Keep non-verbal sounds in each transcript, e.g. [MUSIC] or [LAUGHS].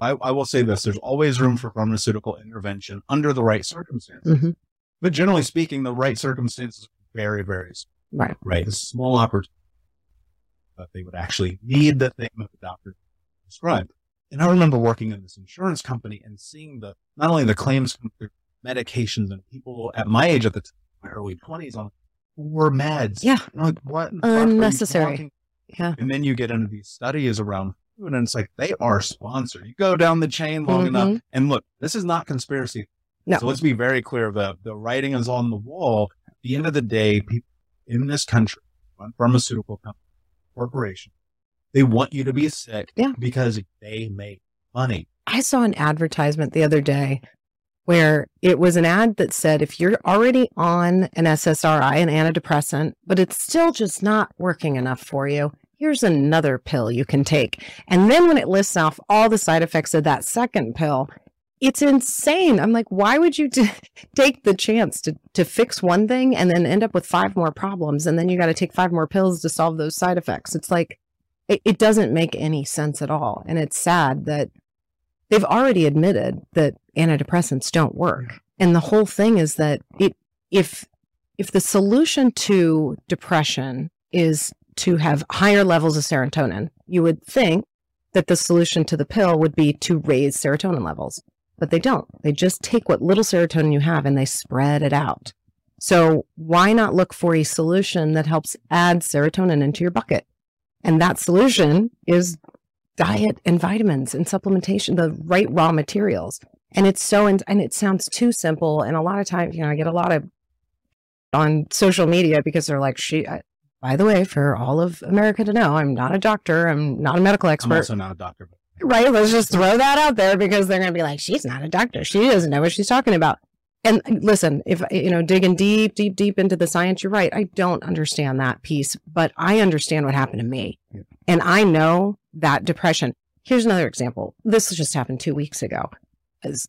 I, I, will say this there's always room for pharmaceutical intervention under the right circumstances. Mm-hmm. But generally speaking, the right circumstances are very, very small. Right. Right. A small opportunity that they would actually need the thing that the doctor prescribed. And I remember working in this insurance company and seeing the not only the claims medications and people at my age at the time, my early twenties on poor meds. Yeah. Like what? in the fuck are you Unnecessary. Yeah. And then you get into these studies around food and it's like they are sponsored. You go down the chain long enough Mhm. and look, this is not conspiracy. No. So let's be very clear. The, the writing is on the wall. At the end of the day, people in this country, pharmaceutical company, corporation, they want you to be sick Yeah. because they make money. I saw an advertisement the other day where it was an ad that said if you're already on an SSRI, an antidepressant, but it's still just not working enough for you, here's another pill you can take. And then when it lists off all the side effects of that second pill, it's insane. I'm like, why would you [LAUGHS] t- take the chance to, to fix one thing and then end up with five more problems? And then you got to take five more pills to solve those side effects. It's like, it, it doesn't make any sense at all. And it's sad that they've already admitted that antidepressants don't work. And the whole thing is that it if if the solution to depression is to have higher levels of serotonin, you would think that the solution to the pill would be to raise serotonin levels. But they don't. They just take what little serotonin you have and they spread it out. So why not look for a solution that helps add serotonin into your bucket? And that solution is diet and vitamins and supplementation, the right raw materials. And it's so, and it sounds too simple. And a lot of times, you know, I get a lot of on social media because they're like, she, by the way, for all of America to know, I'm not a doctor. I'm not a medical I'm expert. also not a doctor. Right. Let's just throw that out there because they're going to be like, she's not a doctor. She doesn't know what she's talking about. And uh, listen, if uh, you know, digging deep, deep, deep into the science, you're right. I don't understand that piece, but I understand what happened to me. Yeah. And I know that depression. Here's another example. This just happened two weeks ago. As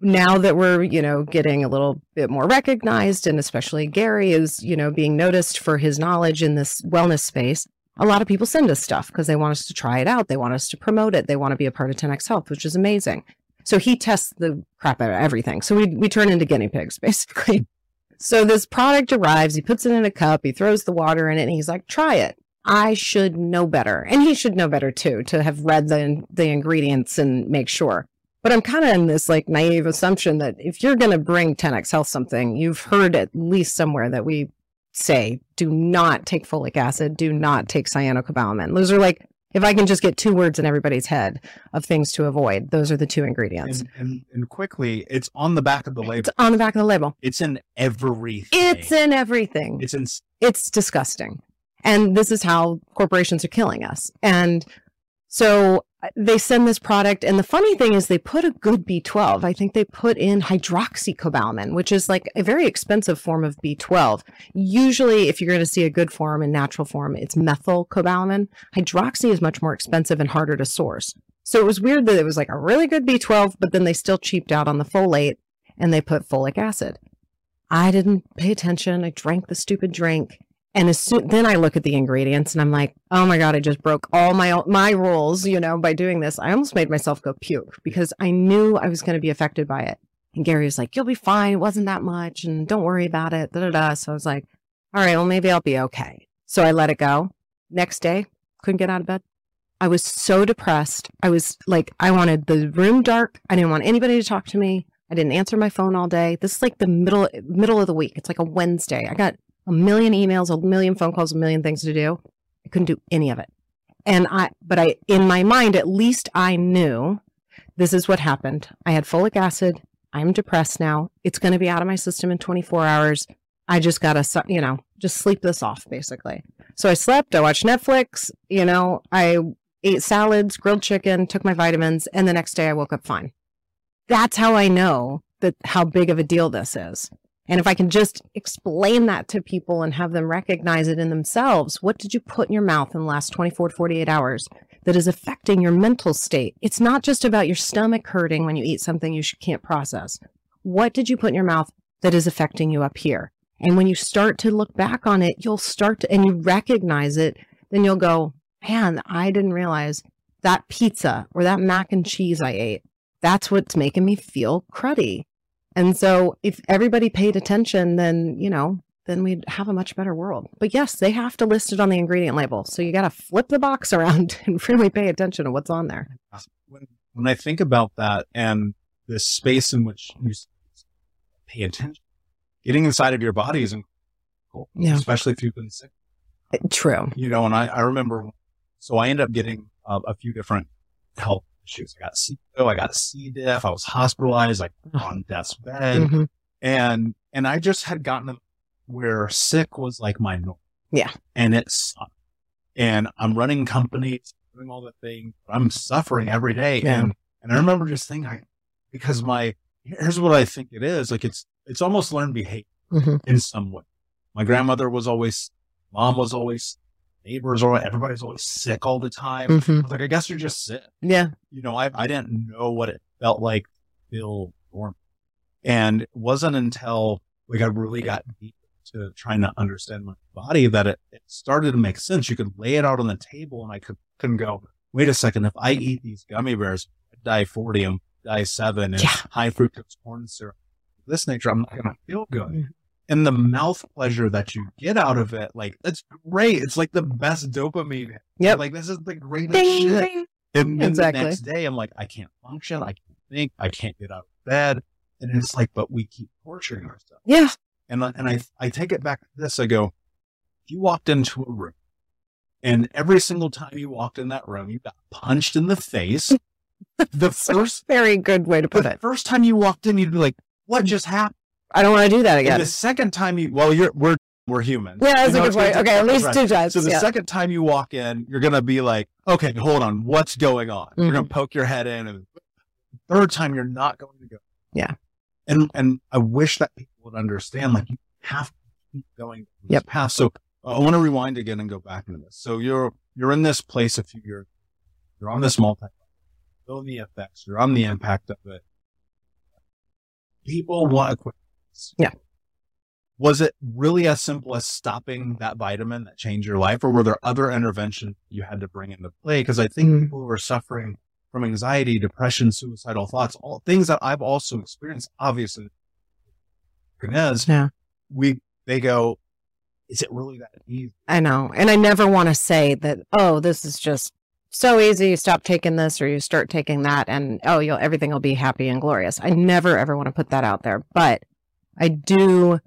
now that we're, you know, getting a little bit more recognized, and especially Gary is, you know, being noticed for his knowledge in this wellness space, a lot of people send us stuff because they want us to try it out. They want us to promote it. They want to be a part of 10X Health, which is amazing. So he tests the crap out of everything. So we, we turn into guinea pigs, [LAUGHS] basically. So this product arrives, he puts it in a cup, he throws the water in it, and he's like, try it. I should know better. And he should know better too, to have read the, the ingredients and make sure. But I'm kind of in this like naive assumption that if you're going to bring 10X Health something, you've heard at least somewhere that we say, do not take folic acid, do not take cyanocobalamin. Those are like, if I can just get two words in everybody's head of things to avoid, those are the two ingredients. and, and and quickly, it's on the back of the label. It's on the back of the label. It's in everything. It's in everything. It's in. it's disgusting. And this is how corporations are killing us. And so they send this product. And the funny thing is, they put a good B12. I think they put in hydroxycobalamin, which is like a very expensive form of B12. Usually, if you're going to see a good form in natural form, it's methylcobalamin. Hydroxy is much more expensive and harder to source. So it was weird that it was like a really good B12, but then they still cheaped out on the folate and they put folic acid. I didn't pay attention. I drank the stupid drink. And as soon then I look at the ingredients and I'm like, oh my god, I just broke all my my rules, you know, by doing this. I almost made myself go puke because I knew I was going to be affected by it. And Gary was like, "You'll be fine. It wasn't that much, and don't worry about it." Da da da. So I was like, "All right, well maybe I'll be okay." So I let it go. Next day, couldn't get out of bed. I was so depressed. I was like, I wanted the room dark. I didn't want anybody to talk to me. I didn't answer my phone all day. This is like the middle middle of the week. It's like a Wednesday. I got a million emails, a million phone calls, a million things to do. I couldn't do any of it. And I, but I, in my mind, at least I knew this is what happened. I had folic acid. I'm depressed now. It's going to be out of my system in 24 hours. I just got to, you know, just sleep this off basically. So I slept, I watched Netflix, you know, I ate salads, grilled chicken, took my vitamins, and the next day I woke up fine. That's how I know that how big of a deal this is. And if I can just explain that to people and have them recognize it in themselves, what did you put in your mouth in the last 24 to 48 hours that is affecting your mental state? It's not just about your stomach hurting when you eat something you can't process. What did you put in your mouth that is affecting you up here? And when you start to look back on it, you'll start to, and you recognize it, then you'll go, man, I didn't realize that pizza or that mac and cheese I ate. That's what's making me feel cruddy. And so if everybody paid attention, then, you know, then we'd have a much better world. But yes, they have to list it on the ingredient label. So you got to flip the box [LAUGHS] around and really pay attention to what's on there. When when I think about that and the space in which you pay attention, getting inside of your body is incredible, Yeah. especially if you've been sick. True. You know, and I, I remember, so I ended up getting uh, a few different health issues. I got SIBO, I got C. diff, I was hospitalized, like on death's bed. Mhm. and and I just had gotten where sick was like my norm. Yeah. and it's and I'm running companies, doing all the things. I'm suffering every day, Yeah. and and I remember just thinking, I, because my here's what I think it is like it's it's almost learned behavior Mhm. in some way. My grandmother was always, mom was always, neighbors or everybody's always sick all the time. I Mhm. was like, I guess you're just sick Yeah. you know, I, I didn't know what it felt like to feel normal. And it wasn't until like I really got deep to trying to understand my body that it, it started to make sense. You could lay it out on the table and I could, couldn't go, wait a second, if I eat these gummy bears, I dye 40 and dye seven and Yeah. high fructose corn syrup, this nature, I'm not going to feel good. And the mouth pleasure that you get out of it, like, it's great. It's like the best dopamine. Yep. Like, this is the greatest Ding, shit. ding. And then Exactly. the next day, I'm like, I can't function. I can't think. I can't get out of bed. And it's like, but we keep torturing ourselves. Yeah. And, I- and I, I take it back to this. I go, if you walked into a room and every single time you walked in that room, you got punched in the face. [LAUGHS] the first, Very good way to put the it. first time you walked in, you'd be like, what just happened? I don't want to do that And again. the second time you, well, you're, we're, we're human. Yeah, that's You a good point. Okay, at least two times. So the yeah. second time you walk in, you're gonna be like, okay, hold on, what's going on? You're Mm-hmm. gonna poke your head in, and third time you're not going to go. Yeah. And and I wish that people would understand, like you have to keep going Yep. path. So uh, I want to rewind again and go back into this. So you're you're in this place a few years, you're on this multi, feeling the effects, you're on the impact of it. People want to quit. Yeah. Was it really as simple as stopping that vitamin that changed your life, or were there other interventions you had to bring into play? Because I think Mm. people who are suffering from anxiety, depression, suicidal thoughts, all things that I've also experienced, obviously, is Yeah. we they go, is it really that easy? I know. And I never want to say that, oh, this is just so easy. You stop taking this or you start taking that and oh, you'll everything will be happy and glorious. I never ever want to put that out there. But I do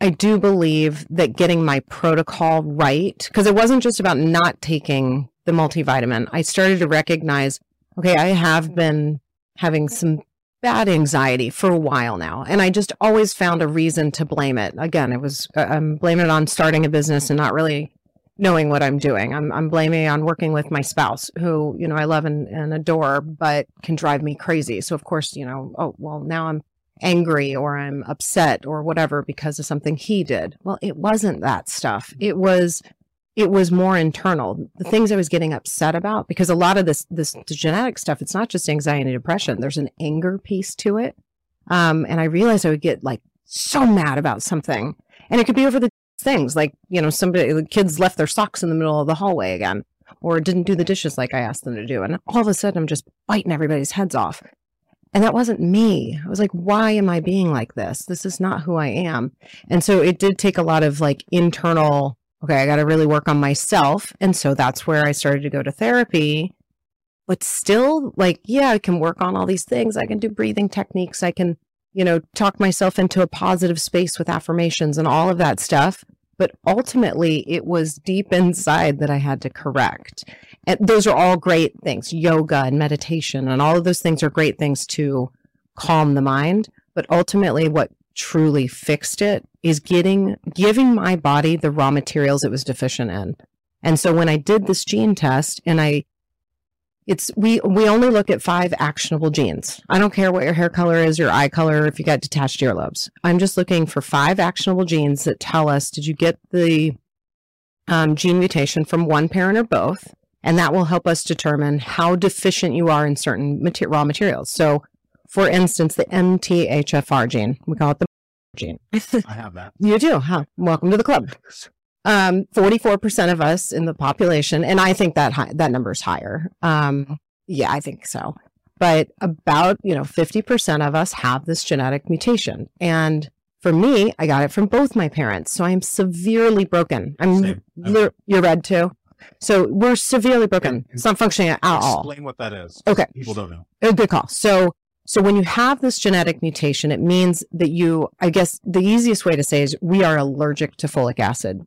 I do believe that getting my protocol right, because it wasn't just about not taking the multivitamin. I started to recognize, okay, I have been having some bad anxiety for a while now. And I just always found a reason to blame it. Again, it was, uh, I'm blaming it on starting a business and not really knowing what I'm doing. I'm, I'm blaming on working with my spouse who, you know, I love and, and adore, but can drive me crazy. So of course, you know, oh, well, now I'm angry or I'm upset or whatever because of something he did. Well, it wasn't that stuff. It was it was more internal. The things I was getting upset about because a lot of this this genetic stuff, it's not just anxiety and depression. There's an anger piece to it. Um, and I realized I would get like so mad about something. And it could be over the things like, you know, somebody the kids left their socks in the middle of the hallway again or didn't do the dishes like I asked them to do. And all of a sudden I'm just biting everybody's heads off. And that wasn't me. I was like, why am I being like this? This is not who I am. And so it did take a lot of like internal, okay, I got to really work on myself. And so that's where I started to go to therapy. But still, like, yeah, I can work on all these things. I can do breathing techniques. I can, you know, talk myself into a positive space with affirmations and all of that stuff. But ultimately, it was deep inside that I had to correct. And those are all great things yoga and meditation, and all of those things are great things to calm the mind. But ultimately, what truly fixed it is getting giving my body the raw materials it was deficient in. And so when I did this gene test and I it's we we only look at five actionable genes. I don't care what your hair color is, your eye color, if you got detached earlobes. I'm just looking for five actionable genes that tell us did you get the um, gene mutation from one parent or both, and that will help us determine how deficient you are in certain mater- raw materials. So, for instance, the MTHFR gene, we call it the [LAUGHS] gene. I have that. You do, huh? Welcome to the club. Um, 44% of us in the population, and I think that high, that number is higher. Um, yeah, I think so. But about, you know, 50% of us have this genetic mutation. And for me, I got it from both my parents. So I'm severely broken. I'm, you're red too. So we're severely broken. It's not functioning at all. Explain what that is. Okay. People don't know. A good call. So, so when you have this genetic mutation, it means that you, I guess the easiest way to say is we are allergic to folic acid.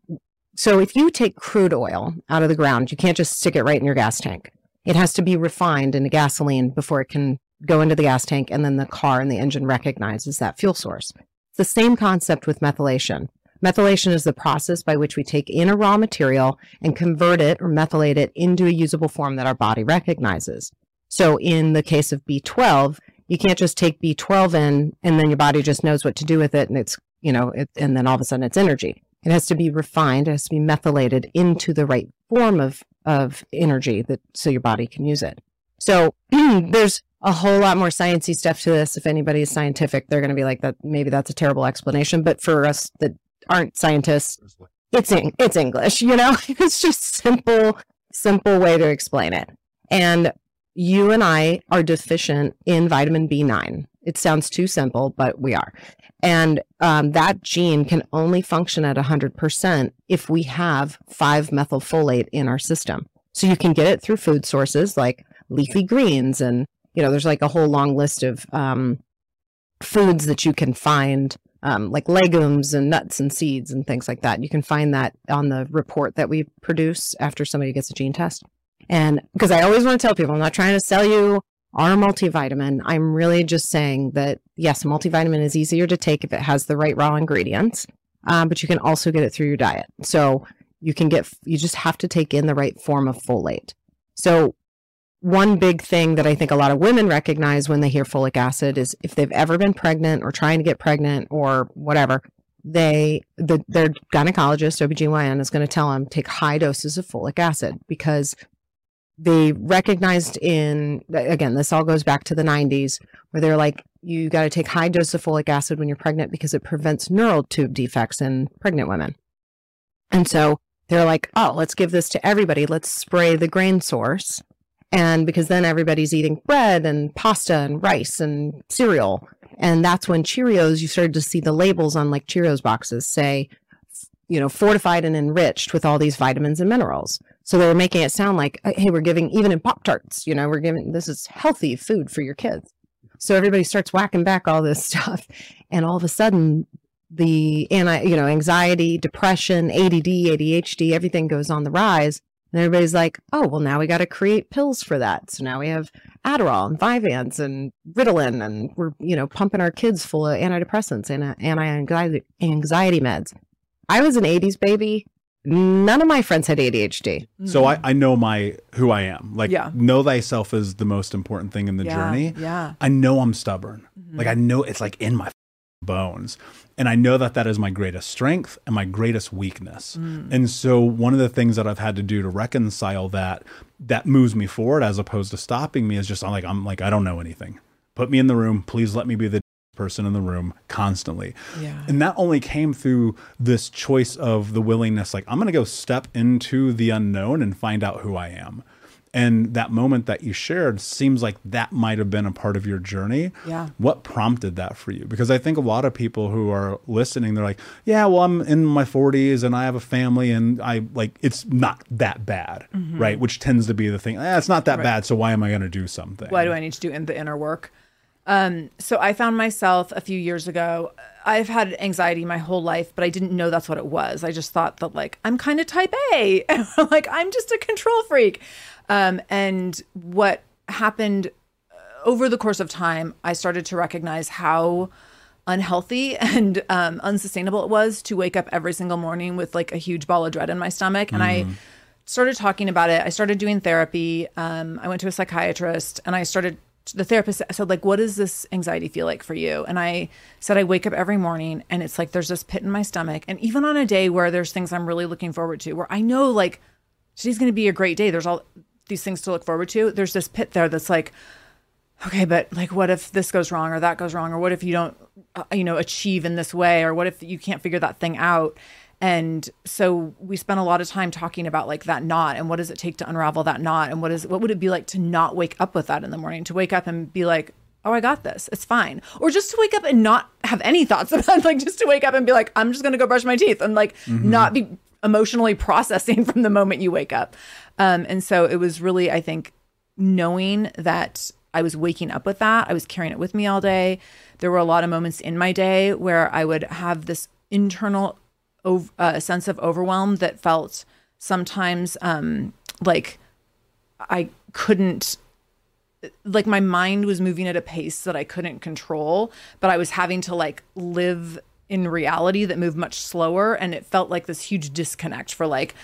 So if you take crude oil out of the ground, you can't just stick it right in your gas tank. It has to be refined into gasoline before it can go into the gas tank and then the car and the engine recognizes that fuel source. It's the same concept with methylation. Methylation is the process by which we take in a raw material and convert it or methylate it into a usable form that our body recognizes. So in the case of B12, you can't just take B12 in and then your body just knows what to do with it and it's, you know, it, and then all of a sudden it's energy. It has to be refined, it has to be methylated into the right form of, of energy that so your body can use it. So [CLEARS THROAT] there's a whole lot more sciencey stuff to this. If anybody is scientific, they're going to be like that. Maybe that's a terrible explanation. But for us that aren't scientists, it's in, it's English. You know, [LAUGHS] it's just simple, simple way to explain it. And you and I are deficient in vitamin B9. It sounds too simple, but we are. And um, that gene can only function at 100% if we have 5 methylfolate in our system. So you can get it through food sources like leafy greens and you know there's like a whole long list of um, foods that you can find um, like legumes and nuts and seeds and things like that. You can find that on the report that we produce after somebody gets a gene test. And because i always want to tell people i'm not trying to sell you our multivitamin. I'm really just saying that yes multivitamin is easier to take if it has the right raw ingredients um, but you can also get it through your diet. So you can get you just have to take in the right form of folate. So one big thing that I think a lot of women recognize when they hear folic acid is if they've ever been pregnant or trying to get pregnant or whatever, they the their gynecologist OBGYN is going to tell them take high doses of folic acid because they recognized in again this all goes back to the 90s where they're like you got to take high dose of folic acid when you're pregnant because it prevents neural tube defects in pregnant women. And so they're like, "Oh, let's give this to everybody. Let's spray the grain source." And because then everybody's eating bread and pasta and rice and cereal. And that's when Cheerios, you started to see the labels on like Cheerios boxes say, you know, fortified and enriched with all these vitamins and minerals. So they were making it sound like, uh, hey, we're giving, even in Pop Tarts, you know, we're giving, this is healthy food for your kids. So everybody starts whacking back all this [LAUGHS] stuff. And all of a sudden, the you know, anxiety, depression, ADD, ADHD, everything goes on the rise. And everybody's like, oh, well, now we got to create pills for that. So now we have Adderall and Vyvanse and Ritalin, and we're, you know, pumping our kids full of antidepressants and uh, anti anxiety meds. I was an 80s baby. None of my friends had ADHD. So I, I know my who I am. Like Yeah. know thyself is the most important thing in the Yeah, journey. yeah. I know I'm stubborn. Mm-hmm. Like I know it's like in my bones. And I know that that is my greatest strength and my greatest weakness. Mm. And so one of the things that I've had to do to reconcile that that moves me forward as opposed to stopping me is just I'm like I'm like I don't know anything. Put me in the room, please let me be the person in the room constantly. Yeah. And that only came through this choice of the willingness like I'm going to go step into the unknown and find out who I am. And that moment that you shared seems like that might have been a part of your journey. Yeah. What prompted that for you? Because I think a lot of people who are listening, they're like, yeah, well, I'm in my 40s and I have a family and I like, it's not that bad, right? Which tends to be the thing. Eh, it's not that bad. So why am I going to do something? Why do I need to do in the inner work? Um, so I found myself a few years ago. I've had anxiety my whole life, but I didn't know that's what it was. I just thought that like I'm kind of type A, [LAUGHS] like I'm just a control freak. Um, and what happened uh, over the course of time, I started to recognize how unhealthy [LAUGHS] and um, unsustainable it was to wake up every single morning with like a huge ball of dread in my stomach. And I started talking about it. I started doing therapy. Um, I went to a psychiatrist and I started, the therapist said, like, what does this anxiety feel like for you? And I said, I wake up every morning and it's like there's this pit in my stomach. And even on a day where there's things I'm really looking forward to, where I know like today's going to be a great day, there's all these things to look forward to. There's this pit there that's like, okay, but like, what if this goes wrong or that goes wrong? Or what if you don't, uh, you know, achieve in this way? Or what if you can't figure that thing out? And so we spent a lot of time talking about like that knot and what does it take to unravel that knot and what is what would it be like to not wake up with that in the morning to wake up and be like oh I got this it's fine or just to wake up and not have any thoughts [LAUGHS] about it. like just to wake up and be like I'm just gonna go brush my teeth and like not be emotionally [LAUGHS] processing from the moment you wake up. Um, and so it was really, I think, knowing that I was waking up with that, I was carrying it with me all day. There were a lot of moments in my day where I would have this internal ov- uh, sense of overwhelm that felt sometimes um, like I couldn't like my mind was moving at a pace that I couldn't control, but I was having to like live in reality that moved much slower and it felt like this huge disconnect for like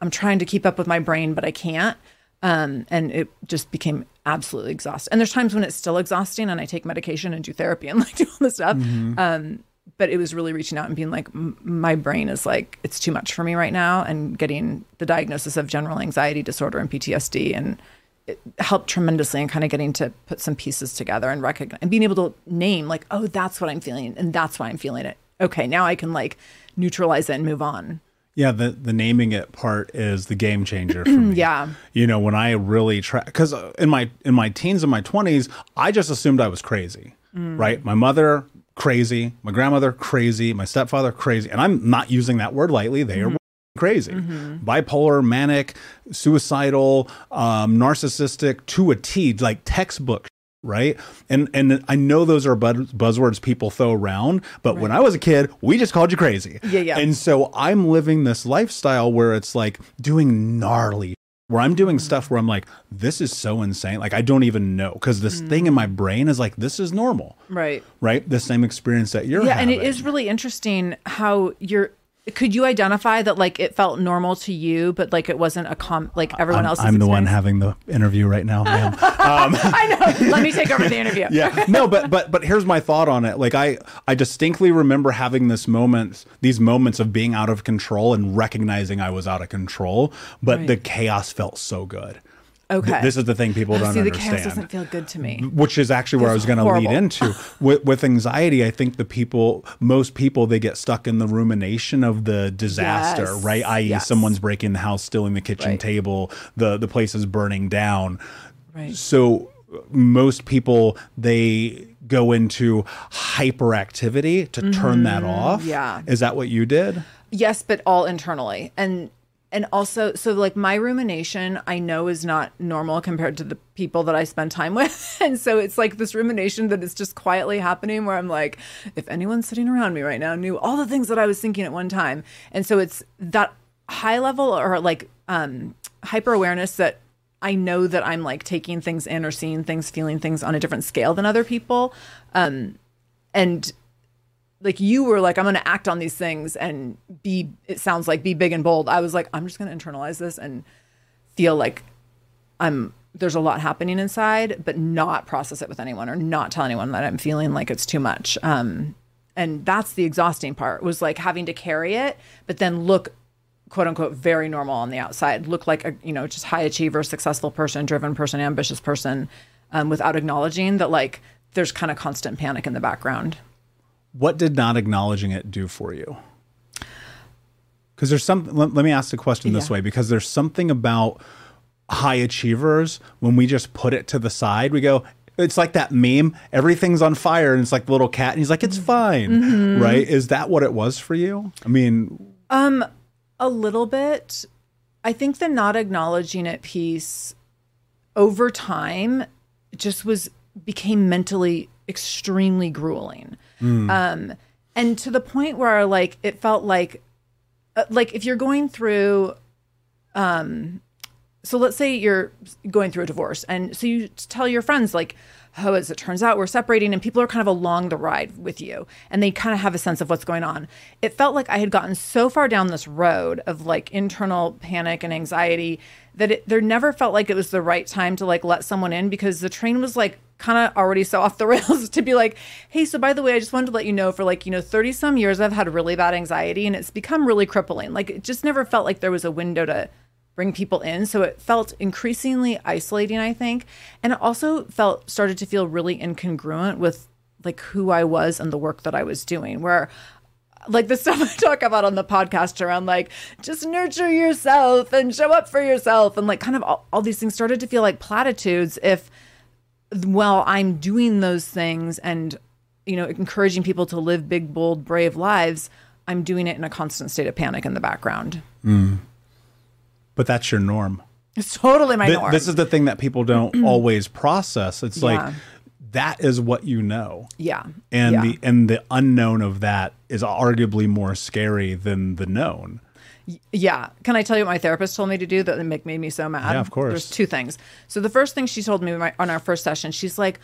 I'm trying to keep up with my brain but I can't. Um, and it just became absolutely exhausting. And there's times when it's still exhausting and I take medication and do therapy and [LAUGHS] like do all this stuff. Um, but it was really reaching out and being like, my brain is like, it's too much for me right now. And getting the diagnosis of general anxiety disorder and PTSD and it helped tremendously in kind of getting to put some pieces together and recognize and being able to name like, oh, that's what I'm feeling and that's why I'm feeling it. Okay, now I can like neutralize it and move on. Yeah, the the naming it part is the game changer for [CLEARS THROAT] me. Yeah. You know, when I really try cuz uh, in my in my teens and my 20s, I just assumed I was crazy. Mm. Right? My mother crazy, my grandmother crazy, my stepfather crazy, and I'm not using that word lightly. They are mm-hmm. Crazy. Bipolar, manic, suicidal, um, narcissistic to a T, like textbook right? And and I know those are buzz, buzzwords people throw around, but when I was a kid, we just called you crazy. Yeah, yeah. And so I'm living this lifestyle where it's like doing gnarly where I'm doing Mm. stuff where I'm like this is so insane. Like I don't even know cuz this Mm. thing in my brain is like this is normal. Right. Right? The same experience that you're Yeah, having. and it is really interesting how you're. Could you identify that like it felt normal to you, but like it wasn't a com like everyone I'm, else's? I'm the one having the interview right now, ma'am. [LAUGHS] Um, I know. Let me take over the interview. yeah no but but but here's my thought on it like i i distinctly remember having this moment these moments of being out of control and recognizing i was out of control but Right. the chaos felt so good Okay. Th- this is the thing people don't See, the chaos doesn't feel good to me. which is actually where I was going to lead into [LAUGHS] with, with anxiety. I think the people, most people, they get stuck in the rumination of the disaster, Yes. right? I.e., Yes. someone's breaking the house, stealing the kitchen Right. table, the the place is burning down. Right. So most people they go into hyperactivity to turn that off. Mm-hmm. yeah. is that what you did? Yes, but all internally. And and also so like my rumination I know is not normal compared to the people that I spend time [LAUGHS] with. And so it's like this rumination that is just quietly happening where I'm like if anyone sitting around me right now knew all the things that I was thinking at one time. And so it's that high level or like um hyper awareness that I know that I'm like taking things in or seeing things, feeling things on a different scale than other people. Um and like you were like i'm going to act on these things and be it sounds like be big and bold. I was like i'm just going to internalize this and feel like i'm there's a lot happening inside but not process it with anyone or not tell anyone that i'm feeling like it's too much. Um and that's the exhausting part was like having to carry it but then look quote unquote very normal on the outside. Look like a you know just high achiever successful person driven person ambitious person um, without acknowledging that like there's kind of constant panic in the background What did not acknowledging it do for you? Because there's some. Let, let me ask the question this Yeah. way. Because there's something about high achievers when we just put it to the side. We go. It's like that meme. Everything's on fire, and it's like the little cat, and he's like, "It's fine," Mm-hmm. right? Is that what it was for you? I mean, um, A little bit. I think the not acknowledging it piece over time just was became mentally extremely grueling. Um and to the point where like it felt like uh, like if you're going through um so let's say you're going through a divorce and so you tell your friends like oh as it turns out we're separating and people are kind of along the ride with you and they kind of have a sense of what's going on. It felt like i had gotten so far down this road of like internal panic and anxiety that it there never felt like it was the right time to like let someone in because the train was like kind of already so [LAUGHS] off the rails to be like hey so by the way i just wanted to let you know for like you know 30 some years i've had really bad anxiety and it's become really crippling like it just never felt like there was a window to bring people in. So it felt increasingly isolating, I think. And it also felt started to feel really incongruent with like who I was and the work that I was doing, where like the [LAUGHS] stuff I talk about on the podcast around like just nurture yourself and show up for yourself and like kind of all, all these things started to feel like platitudes if well I'm doing those things and you know encouraging people to live big bold brave lives I'm doing it in a constant state of panic in the background. Mm. But that's your norm. It's totally my Th- norm. This is the thing that people don't [CLEARS THROAT] always process. It's Yeah. like that is what you know. yeah. And yeah. the and the unknown of that is arguably more scary than the known. Yeah. Can I tell you what my therapist told me to do that made me so mad? Yeah, of course. There's two things. So the first thing she told me on our first session, she's like,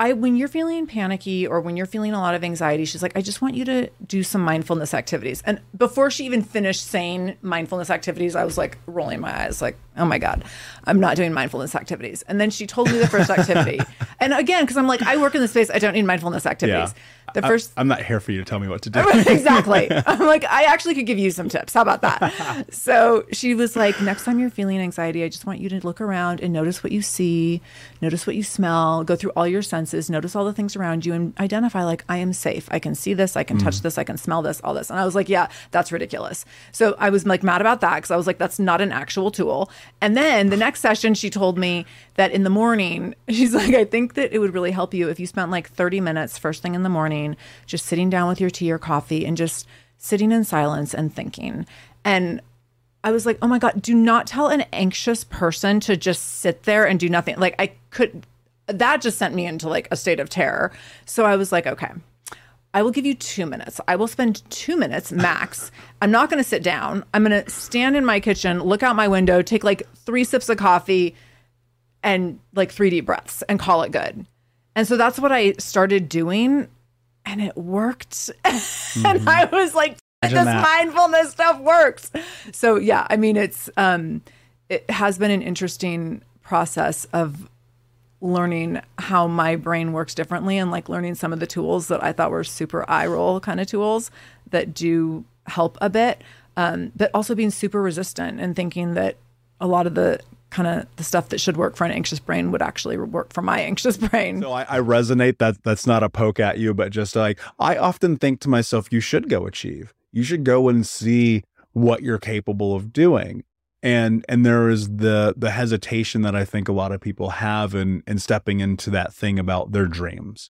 I when you're feeling panicky or when you're feeling a lot of anxiety, she's like, I just want you to do some mindfulness activities. And before she even finished saying mindfulness activities, I was like rolling my eyes, like, oh my God, I'm not doing mindfulness activities. And then she told me the first activity. [LAUGHS] And again, because I'm like, I work in the space, I don't need mindfulness activities. The first I'm not here for you to tell me what to do. [LAUGHS] exactly. [LAUGHS] I'm like, I actually could give you some tips. How about that? [LAUGHS] so she was like, next time you're feeling anxiety, I just want you to look around and notice what you see, notice what you smell, go through all your senses, notice all the things around you, and identify like, I am safe. I can see this, I can touch mm. this, I can smell this, all this. And I was like, yeah, that's ridiculous. So I was like mad about that because I was like, that's not an actual tool. And then the next session, she told me that in the morning, she's like, I think that it would really help you if you spent like 30 minutes first thing in the morning, just sitting down with your tea or coffee and just sitting in silence and thinking. And I was like, oh my God, do not tell an anxious person to just sit there and do nothing. Like, I could, that just sent me into like a state of terror. So I was like, okay. I will give you two minutes. I will spend two minutes max. [LAUGHS] I'm not going to sit down. I'm going to stand in my kitchen, look out my window, take like three sips of coffee and like three deep breaths and call it good. And so that's what I started doing and it worked. [LAUGHS] and I was like, this that. mindfulness stuff works. So yeah, I mean it's um it has been an interesting process of learning how my brain works differently and like learning some of the tools that I thought were super eye roll kind of tools that do help a bit. Um, but also being super resistant and thinking that a lot of the kind of the stuff that should work for an anxious brain would actually work for my [LAUGHS] anxious brain. So I, I resonate that that's not a poke at you, but just like I often think to myself, you should go achieve. You should go and see what you're capable of doing. And and there is the the hesitation that I think a lot of people have in in stepping into that thing about their dreams.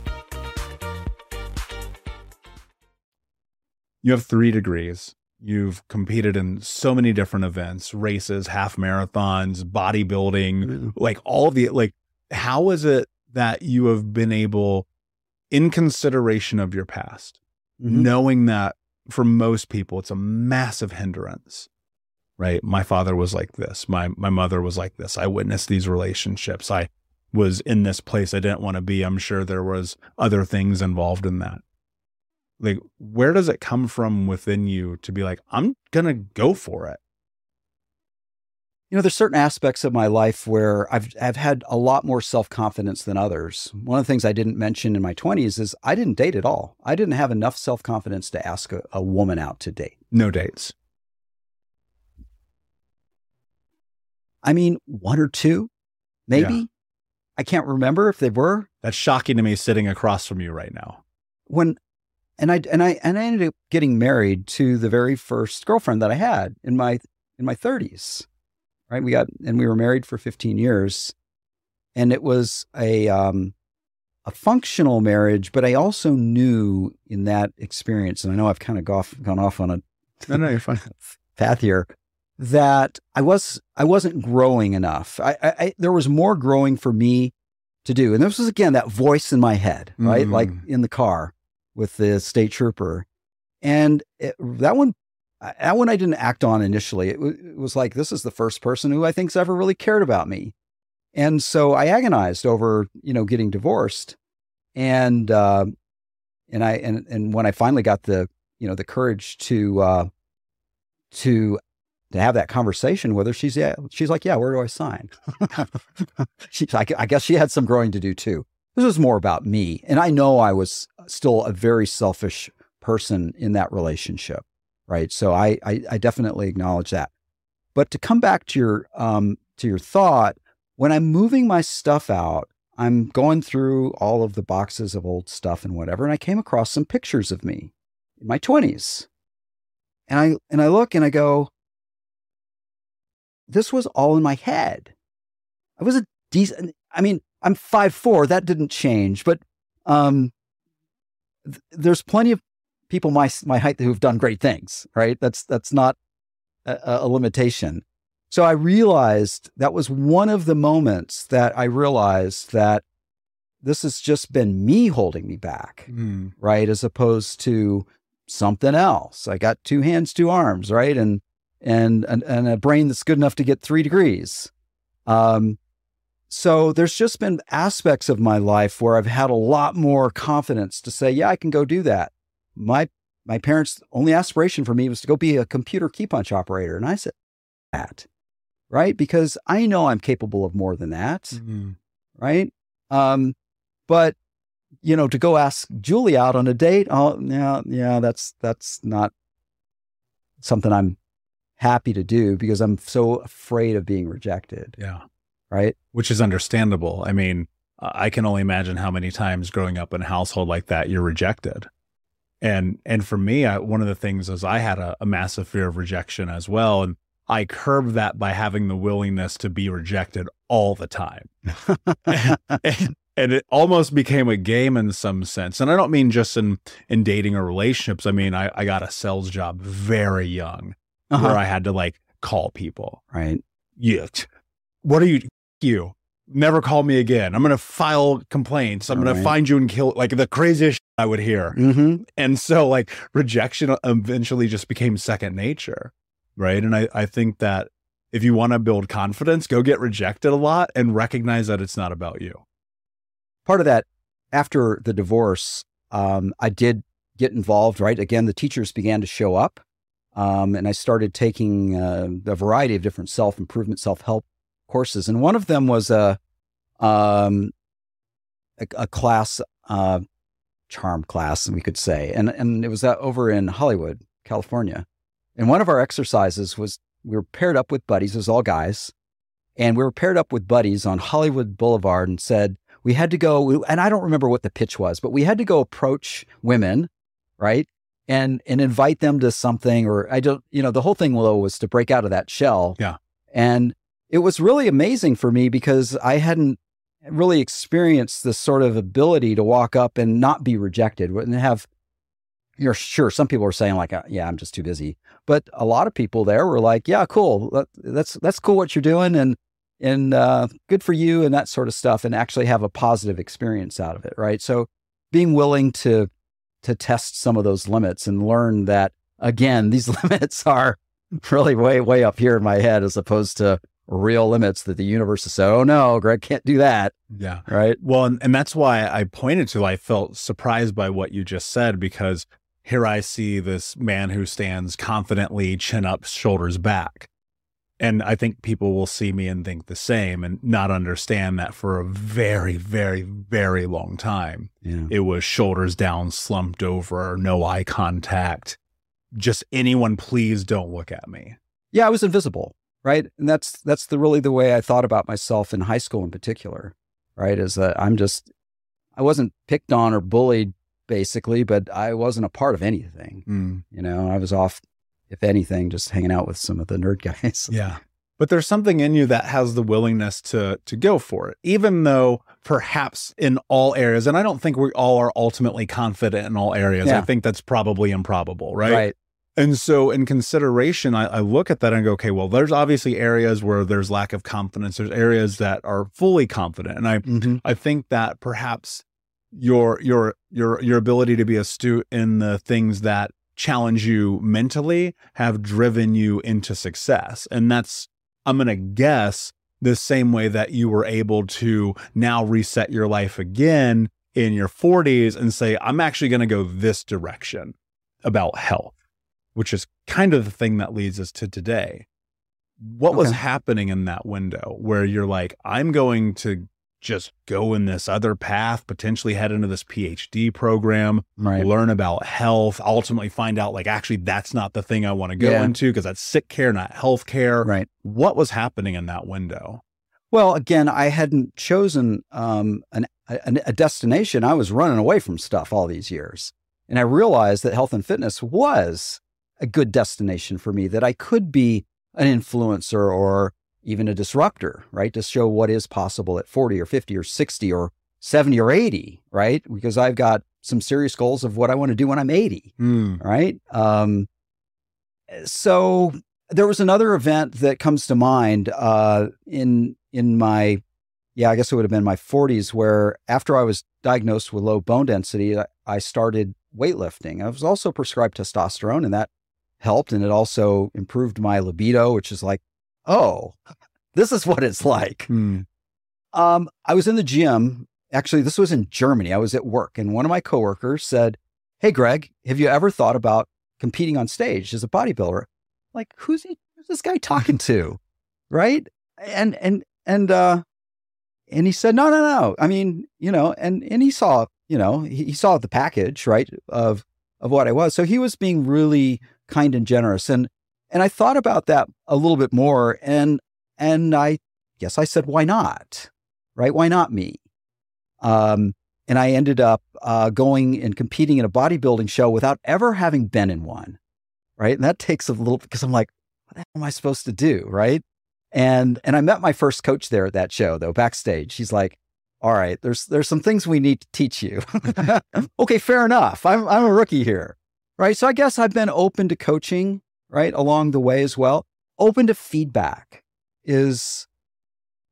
You have three degrees. You've competed in so many different events, races, half marathons, bodybuilding, like all the like how is it that you have been able in consideration of your past, Mhm. knowing that for most people it's a massive hindrance. Right? My father was like this. My my mother was like this. I witnessed these relationships. I was in this place I didn't want to be. I'm sure there was other things involved in that like where does it come from within you to be like i'm gonna go for it You know, there's certain aspects of my life where I've I've had a lot more self confidence than others. One of the things I didn't mention in my 20s is I didn't date at all. I didn't have enough self confidence to ask a, a woman out to date. no dates I mean, one or two, maybe. Yeah. I can't remember if they were that's shocking to me sitting across from you right now when, and I and I and I ended up getting married to the very first girlfriend that I had in my in my 30s. Right, we got and we were married for 15 years, and it was a um, a functional marriage. But I also knew in that experience, and I know I've kind of gone gone off on a no no you're fine [LAUGHS] path here that I was I wasn't growing enough. I, I, I there was more growing for me to do, and this was again that voice in my head, right, Mhm. like in the car with the state trooper, and it, that one that one I didn't act on initially. It, w- it was like this is the first person who I think's ever really cared about me, and so I agonized over you know getting divorced, and uh, and I and and when I finally got the you know the courage to uh, to to have that conversation with her, she's yeah, she's like, yeah, where do I sign? [LAUGHS] she's like, I guess she had some growing to do too. This was more about me, and I know I was still a very selfish person in that relationship, right? So I I, I definitely acknowledge that. But to come back to your um, to your thought, when I'm moving my stuff out, I'm going through all of the boxes of old stuff and whatever, and I came across some pictures of me in my 20s. And I and I look and I go, this was all in my head. I was a decent I mean, I'm five four. That didn't change, but um, th- there's plenty of people my my height who've done great things. Right? That's that's not a, a limitation. So I realized that was one of the moments that I realized that this has just been me holding me back, Mm. right? As opposed to something else. I got two hands, two arms, right? And and and, and a brain that's good enough to get three degrees. Um, so there's just been aspects of my life where I've had a lot more confidence to say, yeah, I can go do that. My my parents' only aspiration for me was to go be a computer key punch operator, and I said that, right? Because I know I'm capable of more than that, Mm. right? Um, but you know, to go ask Julie out on a date, oh yeah, yeah, that's that's not something I'm happy to do because I'm so afraid of being rejected, Yeah. Right? Which is understandable. I mean, I can only imagine how many times growing up in a household like that you're rejected. And and for me, I, one of the things is I had a, a massive fear of rejection as well, and I curbed that by having the willingness to be rejected all the time. and, [LAUGHS] [LAUGHS] and it almost became a game in some sense. And I don't mean just in in dating or relationships. I mean, I, I got a sales job very young Uh-huh. where I had to like call people. Right. Yeah. What are you you? Never call me again. I'm gonna file complaints. I'm gonna find you and kill like the craziest shit I would hear. Mm-hmm. And so like rejection eventually just became second nature. Right. And I, I think that if you want to build confidence, go get rejected a lot and recognize that it's not about you. Part of that, after the divorce, um, I did get involved. Right. Again, the teachers began to show up, um, and I started taking uh, a variety of different self improvement, self help courses, and one of them was a um, a, a class, uh, charm class, we could say, and and it was uh, over in Hollywood, California. And one of our exercises was we were paired up with buddies, it was all guys, and we were paired up with buddies on Hollywood Boulevard and said we had to go, and I don't remember what the pitch was, but we had to go approach women, right? And and invite them to something, or I don't, you know, the whole thing though was to break out of that shell. Yeah. And it was really amazing for me because I hadn't really experienced this sort of ability to walk up and not be rejected. And have you're sure some people were saying like uh, yeah i'm just too busy. But a lot of people there were like yeah cool. That, that's that's cool what you're doing and and uh, good for you and that sort of stuff and actually have a positive experience out of it right? So being willing to to test some of those limits and learn that again these [LAUGHS] limits are really way way up here in my head as opposed to real limits that the universe has said oh no greg can't do that Yeah. right Well, and, and that's why I pointed to, I felt surprised by what you just said because here I see this man who stands confidently, chin up, shoulders back. And I think people will see me and think the same and not understand that for a very, very, very long time. yeah It was shoulders down, slumped over, no eye contact. Just anyone, please don't look at me. yeah, I was invisible, right? And that's that's the really the way I thought about myself in high school in particular, right? Is that I'm just I wasn't picked on or bullied basically, but I wasn't a part of anything. Mm. You know, I was off, if anything, just hanging out with some of the nerd [LAUGHS] guys. Yeah. But there's something in you that has the willingness to to go for it, even though perhaps in all areas, and I don't think we all are ultimately confident in all areas. I think that's probably improbable, right? Right. And so, in consideration, I, I look at that and go, okay, well, there's obviously areas where there's lack of confidence. There's areas that are fully confident, and I hmm I think that perhaps your your your your ability to be astute in the things that challenge you mentally have driven you into success. And that's, I'm going to guess, the same way that you were able to now reset your life again in your 40s and say, I'm actually going to go this direction about health, which is kind of the thing that leads us to today. What was happening in that window where you're like, I'm going to just go in this other path, potentially head into this PhD program, Right. learn about health, ultimately find out like actually that's not the thing I want to go Yeah. into because that's sick care, not health care. Right. What was happening in that window? Well, again, I hadn't chosen um, an, a, a destination. I was running away from stuff all these years. And I realized that health and fitness was a good destination for me, that I could be an influencer or even a disruptor, right? To show what is possible at 40 or 50 or 60 or 70 or 80, right? Because I've got some serious goals of what I want to do when I'm 80 right? Um, so there was another event that comes to mind uh, in in my yeah, I guess it would have been my 40s, where after I was diagnosed with low bone density, I- I started weightlifting. I was also prescribed testosterone, and that helped, and it also improved my libido, which is like, oh, [LAUGHS] this is what it's like. Hmm. Um, I was in the gym. Actually, this was in Germany. I was at work, and one of my coworkers said, "Hey, Greg, have you ever thought about competing on stage as a bodybuilder?" Like, who's he? Who's this guy talking to? [LAUGHS] Right? And and and uh, and he said, "No, no, no. I mean, you know." And and he saw, you know, he, he saw the package, right, of of what I was. So he was being really kind and generous. And and I thought about that a little bit more, and and I guess I said, "Why not?" right? Why not me? Um, and I ended up uh, going and competing in a bodybuilding show without ever having been in one, right? And that takes a little because I'm like, what the hell am I supposed to do, right? And and I met my first coach there at that show though backstage. He's like, all right, there's there's some things we need to teach you. [LAUGHS] okay, fair enough. I'm I'm a rookie here, right? So I guess I've been open to coaching, right, along the way as well. Open to feedback is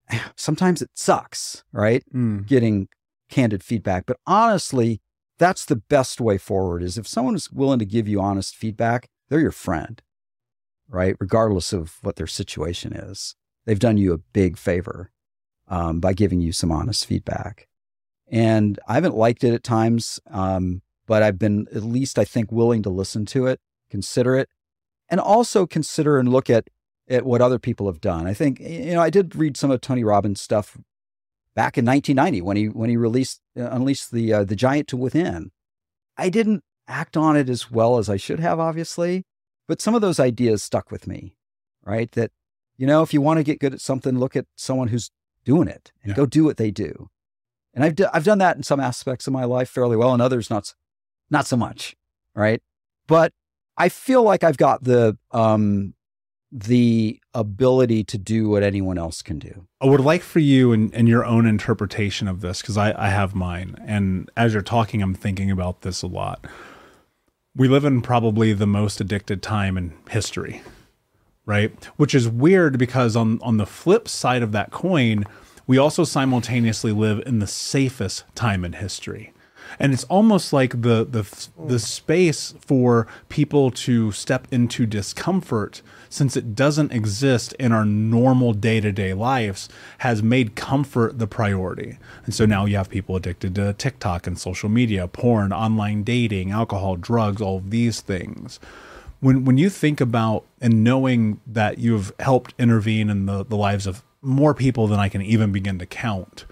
[SIGHS] sometimes it sucks, right? Hmm. Getting candid feedback. But honestly, that's the best way forward is if someone is willing to give you honest feedback, they're your friend, right? Regardless of what their situation is. They've done you a big favor um, by giving you some honest feedback. And I haven't liked it at times, um, but I've been at least, I think, willing to listen to it, consider it, and also consider and look at at what other people have done. I think you know I did read some of Tony Robbins stuff back in 1990 when he when he released uh, unleashed the uh, the giant to within. I didn't act on it as well as I should have, obviously, but some of those ideas stuck with me. Right, that you know if you want to get good at something, look at someone who's doing it and Yeah. go do what they do. And I've d- I've done that in some aspects of my life fairly well, and others not not so much. Right, but I feel like I've got the um, the ability to do what anyone else can do. I would like for you and, and your own interpretation of this because I, I have mine. And as you're talking, I'm thinking about this a lot. We live in probably the most addicted time in history, right? Which is weird because on, on the flip side of that coin, we also simultaneously live in the safest time in history. And it's almost like the the the space for people to step into discomfort since it doesn't exist in our normal day-to-day lives has made comfort the priority. And so now you have people addicted to TikTok and social media, porn, online dating, alcohol, drugs, all these things when when you think about and knowing that you've helped intervene in the, the lives of more people than I can even begin to count,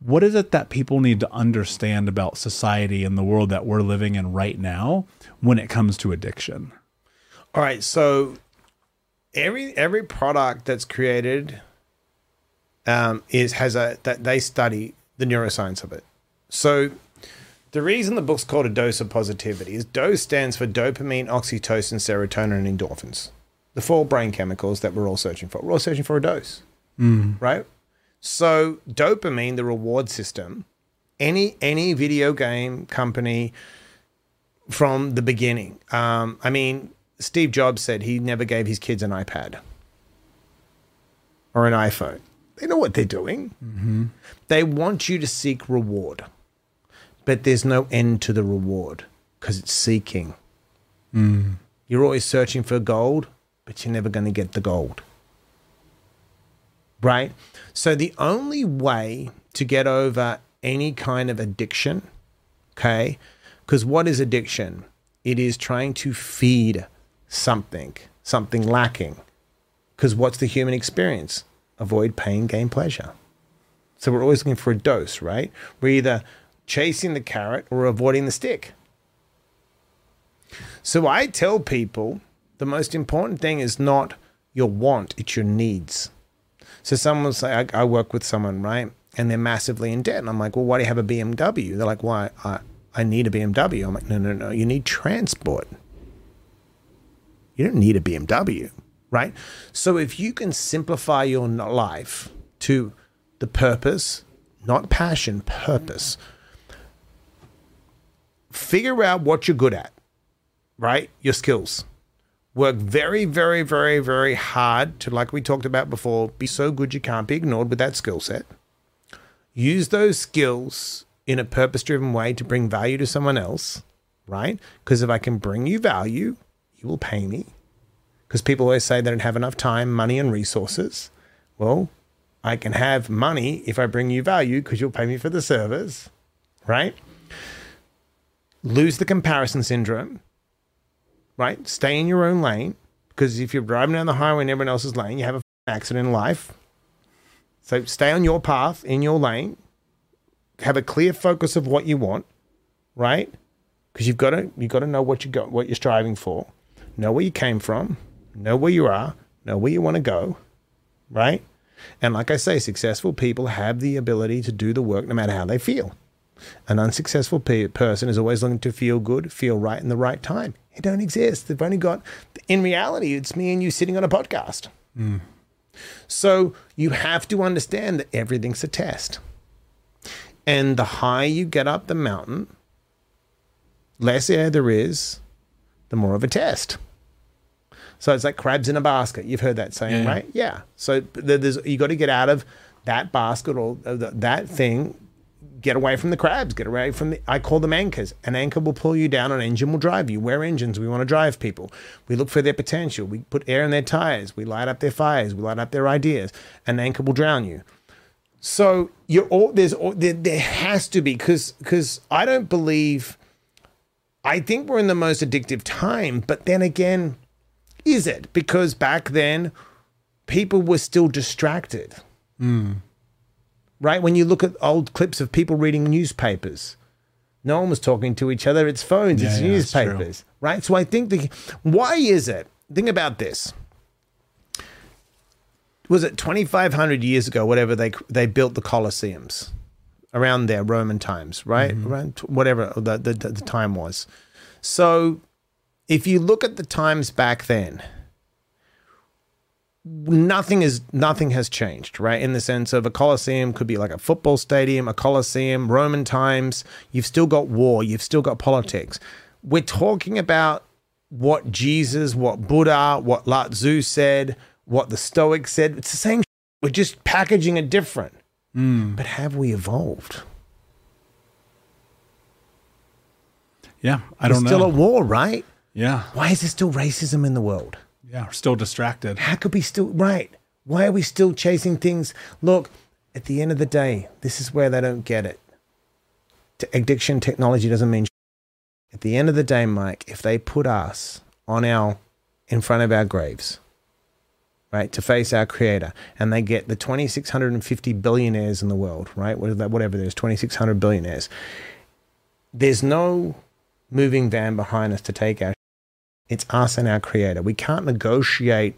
what is it that people need to understand about society and the world that we're living in right now when it comes to addiction? All right, so every every product that's created um, is has a that they study the neuroscience of it. So the reason the book's called a dose of positivity is dose stands for dopamine, oxytocin, serotonin, and endorphins, the four brain chemicals that we're all searching for. We're all searching for a dose, right? So dopamine, the reward system, any any video game company from the beginning. Um, I mean, Steve Jobs said he never gave his kids an iPad or an iPhone. They know what they're doing. They want you to seek reward, but there's no end to the reward because it's seeking. Mm. You're always searching for gold, but you're never going to get the gold. Right? So the only way to get over any kind of addiction, okay? Because what is addiction? It is trying to feed something, something lacking. Because what's the human experience? Avoid pain, gain pleasure. So we're always looking for a dose, right? We're either chasing the carrot or avoiding the stick. So I tell people the most important thing is not your want, it's your needs. So someone say, I, I work with someone, right? And they're massively in debt. And I'm like, well, why do you have a BMW? They're like, why? I, I need a BMW. I'm like, no, no, no. You need transport. You don't need a BMW, right? So if you can simplify your life to the purpose, not passion, purpose, figure out what you're good at, right? Your skills. Work very, very, very, very hard to, like we talked about before, be so good you can't be ignored with that skill set. Use those skills in a purpose driven way to bring value to someone else, right? Because if I can bring you value, you will pay me. Because people always say they don't have enough time, money, and resources. Well, I can have money if I bring you value because you'll pay me for the service, right? Lose the comparison syndrome, right? Stay in your own lane because if you're driving down the highway in everyone else's lane, you have a f***ing accident in life. So stay on your path in your lane. Have a clear focus of what you want, right? Because you've got to you've got to know what you got, what you're striving for. Know where you came from. Know where you are. Know where you want to go, right? And like I say, successful people have the ability to do the work no matter how they feel. An unsuccessful pe- person is always looking to feel good, feel right in the right time. It don't exist. They've only got, in reality, it's me and you sitting on a podcast. Mm. So you have to understand that everything's a test. And the higher you get up the mountain, less air there is, the more of a test. So it's like crabs in a basket. You've heard that saying, Yeah, right? Yeah. So th- there's you got to get out of that basket or that thing. Get away from the crabs. Get away from the. I call them anchors. An anchor will pull you down. An engine will drive you. We're engines. We want to drive people. We look for their potential. We put air in their tires. We light up their fires. We light up their ideas. An anchor will drown you. So you're all there's all, there, there has to be because because I don't believe. I think we're in the most addictive time, but then again, is it? Because back then, people were still distracted. Hmm. Right? When you look at old clips of people reading newspapers, no one was talking to each other. It's phones, Yeah, it's yeah, newspapers. Right? So I think the why is it? Think about this. Was it 2,500 years ago, whatever they they built the Colosseums around there, Roman times, right? Mm-hmm. Around t- whatever the, the, the time was. So if you look at the times back then, nothing is nothing has changed, right? In the sense of a coliseum could be like a football stadium, a coliseum, Roman times. You've still got war, you've still got politics. We're talking about what Jesus, what Buddha, what Lao Tzu said, what the Stoics said. It's the same. We're just packaging it different. Hmm. But have we evolved? Yeah, I There's don't know. still know. a war, right? yeah, Why is there still racism in the world? Yeah, we're still distracted. How could we still right? Why are we still chasing things? Look, at the end of the day, this is where they don't get it. Addiction technology doesn't mean. At the end of the day, Mike, if they put us on our in front of our graves, right, to face our creator, and they get the 2,650 billionaires in the world, right, whatever there's 2,600 billionaires, there's no moving van behind us to take our it's us and our creator. We can't negotiate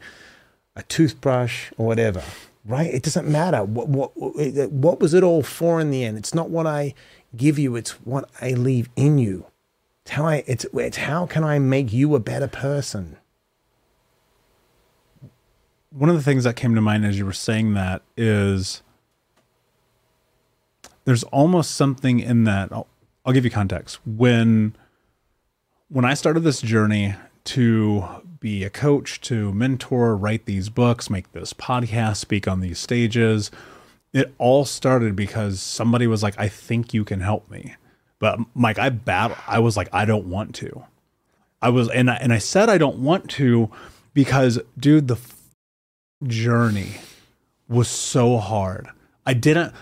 a toothbrush or whatever, right? It doesn't matter. What, what, what was it all for in the end? It's not what I give you, it's what I leave in you. It's how, I, it's, it's how can I make you a better person? one of the things that came to mind as you were saying that is there's almost something in that I'll, I'll give you context when when i started this journey to be a coach to mentor write these books make this podcast speak on these stages it all started because somebody was like i think you can help me but mike i battle i was like i don't want to I was, and I, and I said I don't want to because, dude, the f- journey was so hard. I didn't.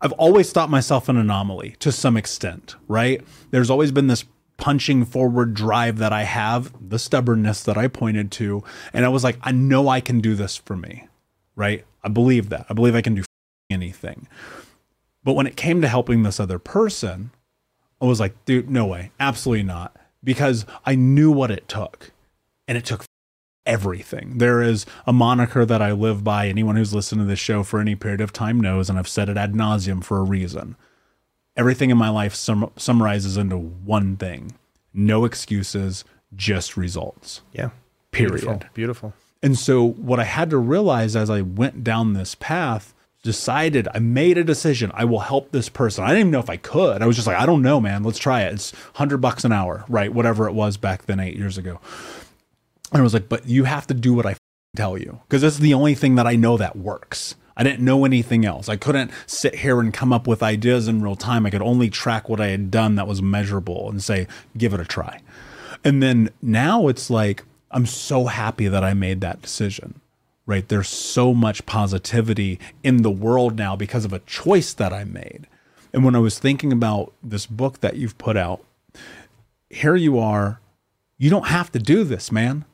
I've always thought myself an anomaly to some extent, right? There's always been this punching forward drive that I have, the stubbornness that I pointed to, and I was like, I know I can do this for me, right? I believe that. I believe I can do anything. But when it came to helping this other person, I was like, dude, no way, absolutely not, because I knew what it took, and it took everything. There is a moniker that I live by. Anyone who's listened to this show for any period of time knows, and I've said it ad nauseum for a reason. Everything in my life sum- summarizes into one thing no excuses, just results. Yeah. Period. Beautiful. Beautiful. And so, what I had to realize as I went down this path, decided, I made a decision. I will help this person. I didn't even know if I could. I was just like, I don't know, man. Let's try it. It's 100 bucks an hour, right? Whatever it was back then, eight years ago. And I was like, but you have to do what I tell you because this is the only thing that I know that works. I didn't know anything else. I couldn't sit here and come up with ideas in real time. I could only track what I had done that was measurable and say, give it a try. And then now it's like, I'm so happy that I made that decision, right? There's so much positivity in the world now because of a choice that I made. And when I was thinking about this book that you've put out, here you are. You don't have to do this, man.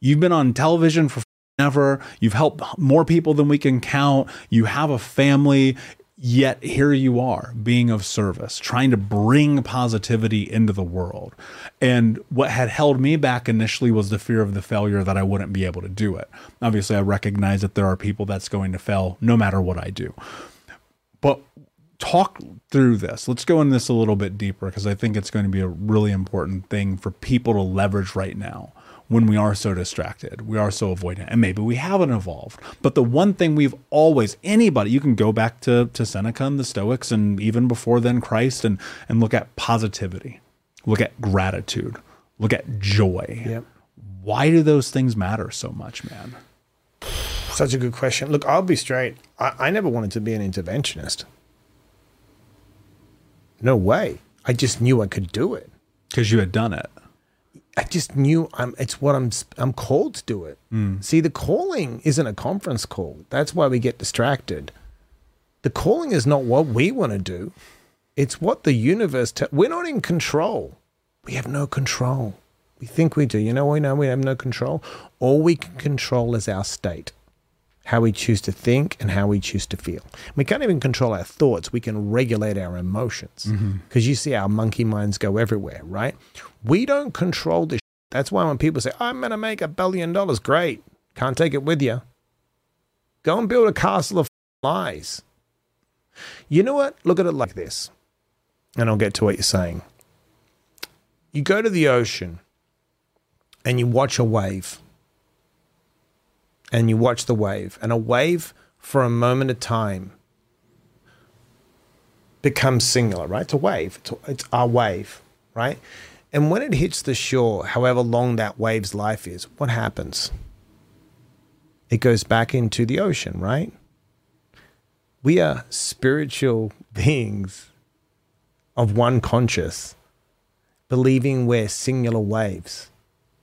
You've been on television for ever. You've helped more people than we can count. You have a family. Yet here you are being of service, trying to bring positivity into the world. And what had held me back initially was the fear of the failure that I wouldn't be able to do it. Obviously, I recognize that there are people that's going to fail no matter what I do. But talk through this. Let's go in this a little bit deeper because I think it's going to be a really important thing for people to leverage right now when we are so distracted, we are so avoidant, and maybe we haven't evolved. But the one thing we've always, anybody, you can go back to, to Seneca and the Stoics and even before then Christ and, and look at positivity, look at gratitude, look at joy. Yep. Why do those things matter so much, man? Such a good question. Look, I'll be straight. I, I never wanted to be an interventionist. No way. I just knew I could do it. Because you had done it. I just knew I'm. It's what I'm. I'm called to do it. Hmm. See, the calling isn't a conference call. That's why we get distracted. The calling is not what we want to do. It's what the universe. Te- we're not in control. We have no control. We think we do. You know, we know we have no control. All we can control is our state, how we choose to think and how we choose to feel. We can't even control our thoughts. We can regulate our emotions mm-hmm. because you see our monkey minds go everywhere, right? We don't control this. That's why when people say, I'm going to make a billion dollars, great. Can't take it with you. Go and build a castle of lies. You know what? Look at it like this, and I'll get to what you're saying. You go to the ocean and you watch a wave, and you watch the wave, and a wave for a moment of time becomes singular, right? It's a wave. It's, it's our wave, right? And when it hits the shore, however long that wave's life is, what happens? It goes back into the ocean, right? We are spiritual [LAUGHS] beings of one conscious, believing we're singular waves.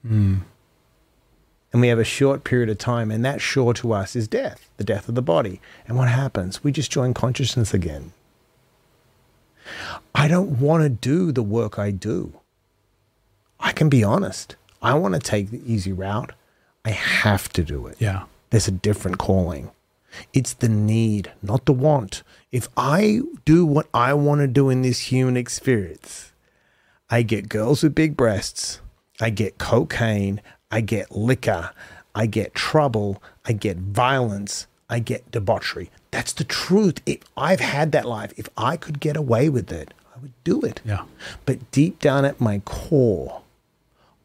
Hmm. And we have a short period of time, and that shore to us is death, the death of the body. And what happens? We just join consciousness again. I don't want to do the work I do. I can be honest. I want to take the easy route. I have to do it. Yeah. There's a different calling. It's the need, not the want. If I do what I want to do in this human experience, I get girls with big breasts, I get cocaine, I get liquor, I get trouble, I get violence, I get debauchery. That's the truth. If I've had that life, if I could get away with it, I would do it. Yeah. But deep down at my core,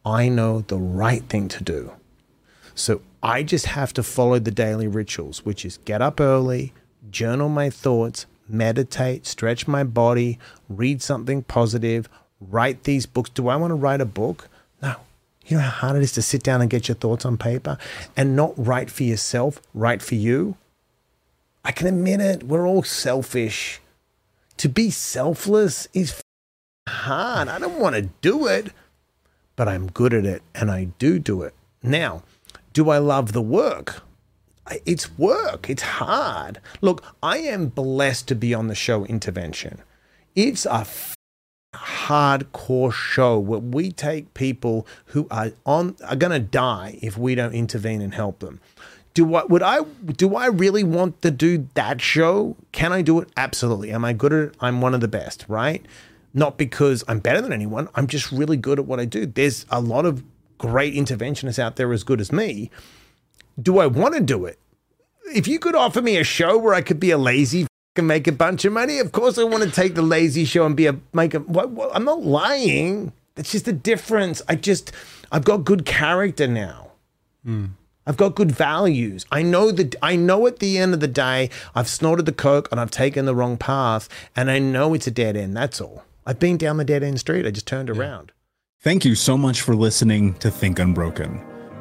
I know the right thing to do. So I just have to follow the daily rituals, which is get up early, journal my thoughts, meditate, stretch my body, read something positive, write these books. Do I want to write a book? You know how hard it is to sit down and get your thoughts on paper and not write for yourself, write for you? I can admit it. We're all selfish. To be selfless is hard. I don't want to do it. but I'm good at it and I do do it. Now, do I love the work? It's work. It's hard. Look, I am blessed to be on the show Intervention. It's a hardcore show where we take people who are on are going to die if we don't intervene and help them. Do I would I do I really want to do that show? Can I do it? Absolutely. Am I good at it? I'm one of the best, right? Not because I'm better than anyone. I'm just really good at what I do. There's a lot of great interventionists out there as good as me. Do I want to do it? If you could offer me a show where I could be a lazy and make a bunch of money, of course I want to take the lazy show and be a make a. What, what, I'm not lying. That's just the difference. I just I've got good character now. Hmm. I've got good values. I know that I know at the end of the day I've snorted the coke and I've taken the wrong path and I know it's a dead end. That's all. I've been down the dead end street. I just turned around. Thank you so much for listening to Think Unbroken.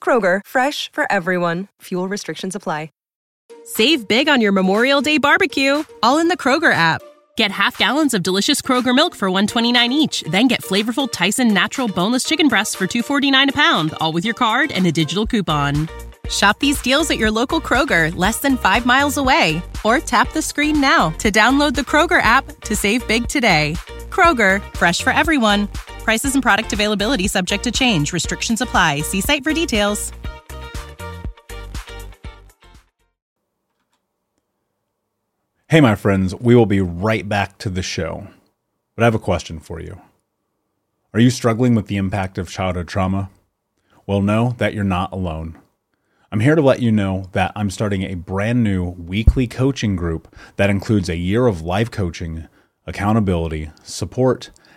Kroger, fresh for everyone. Fuel restrictions apply. Save big on your Memorial Day barbecue, all in the Kroger app. Get half gallons of delicious Kroger milk for 129 each, then get flavorful Tyson natural boneless chicken breasts for 249 a pound, all with your card and a digital coupon. Shop these deals at your local Kroger, less than 5 miles away, or tap the screen now to download the Kroger app to save big today. Kroger, fresh for everyone. Prices and product availability subject to change. Restrictions apply. See site for details. Hey, my friends, we will be right back to the show. But I have a question for you. Are you struggling with the impact of childhood trauma? Well, know that you're not alone. I'm here to let you know that I'm starting a brand new weekly coaching group that includes a year of live coaching, accountability, support,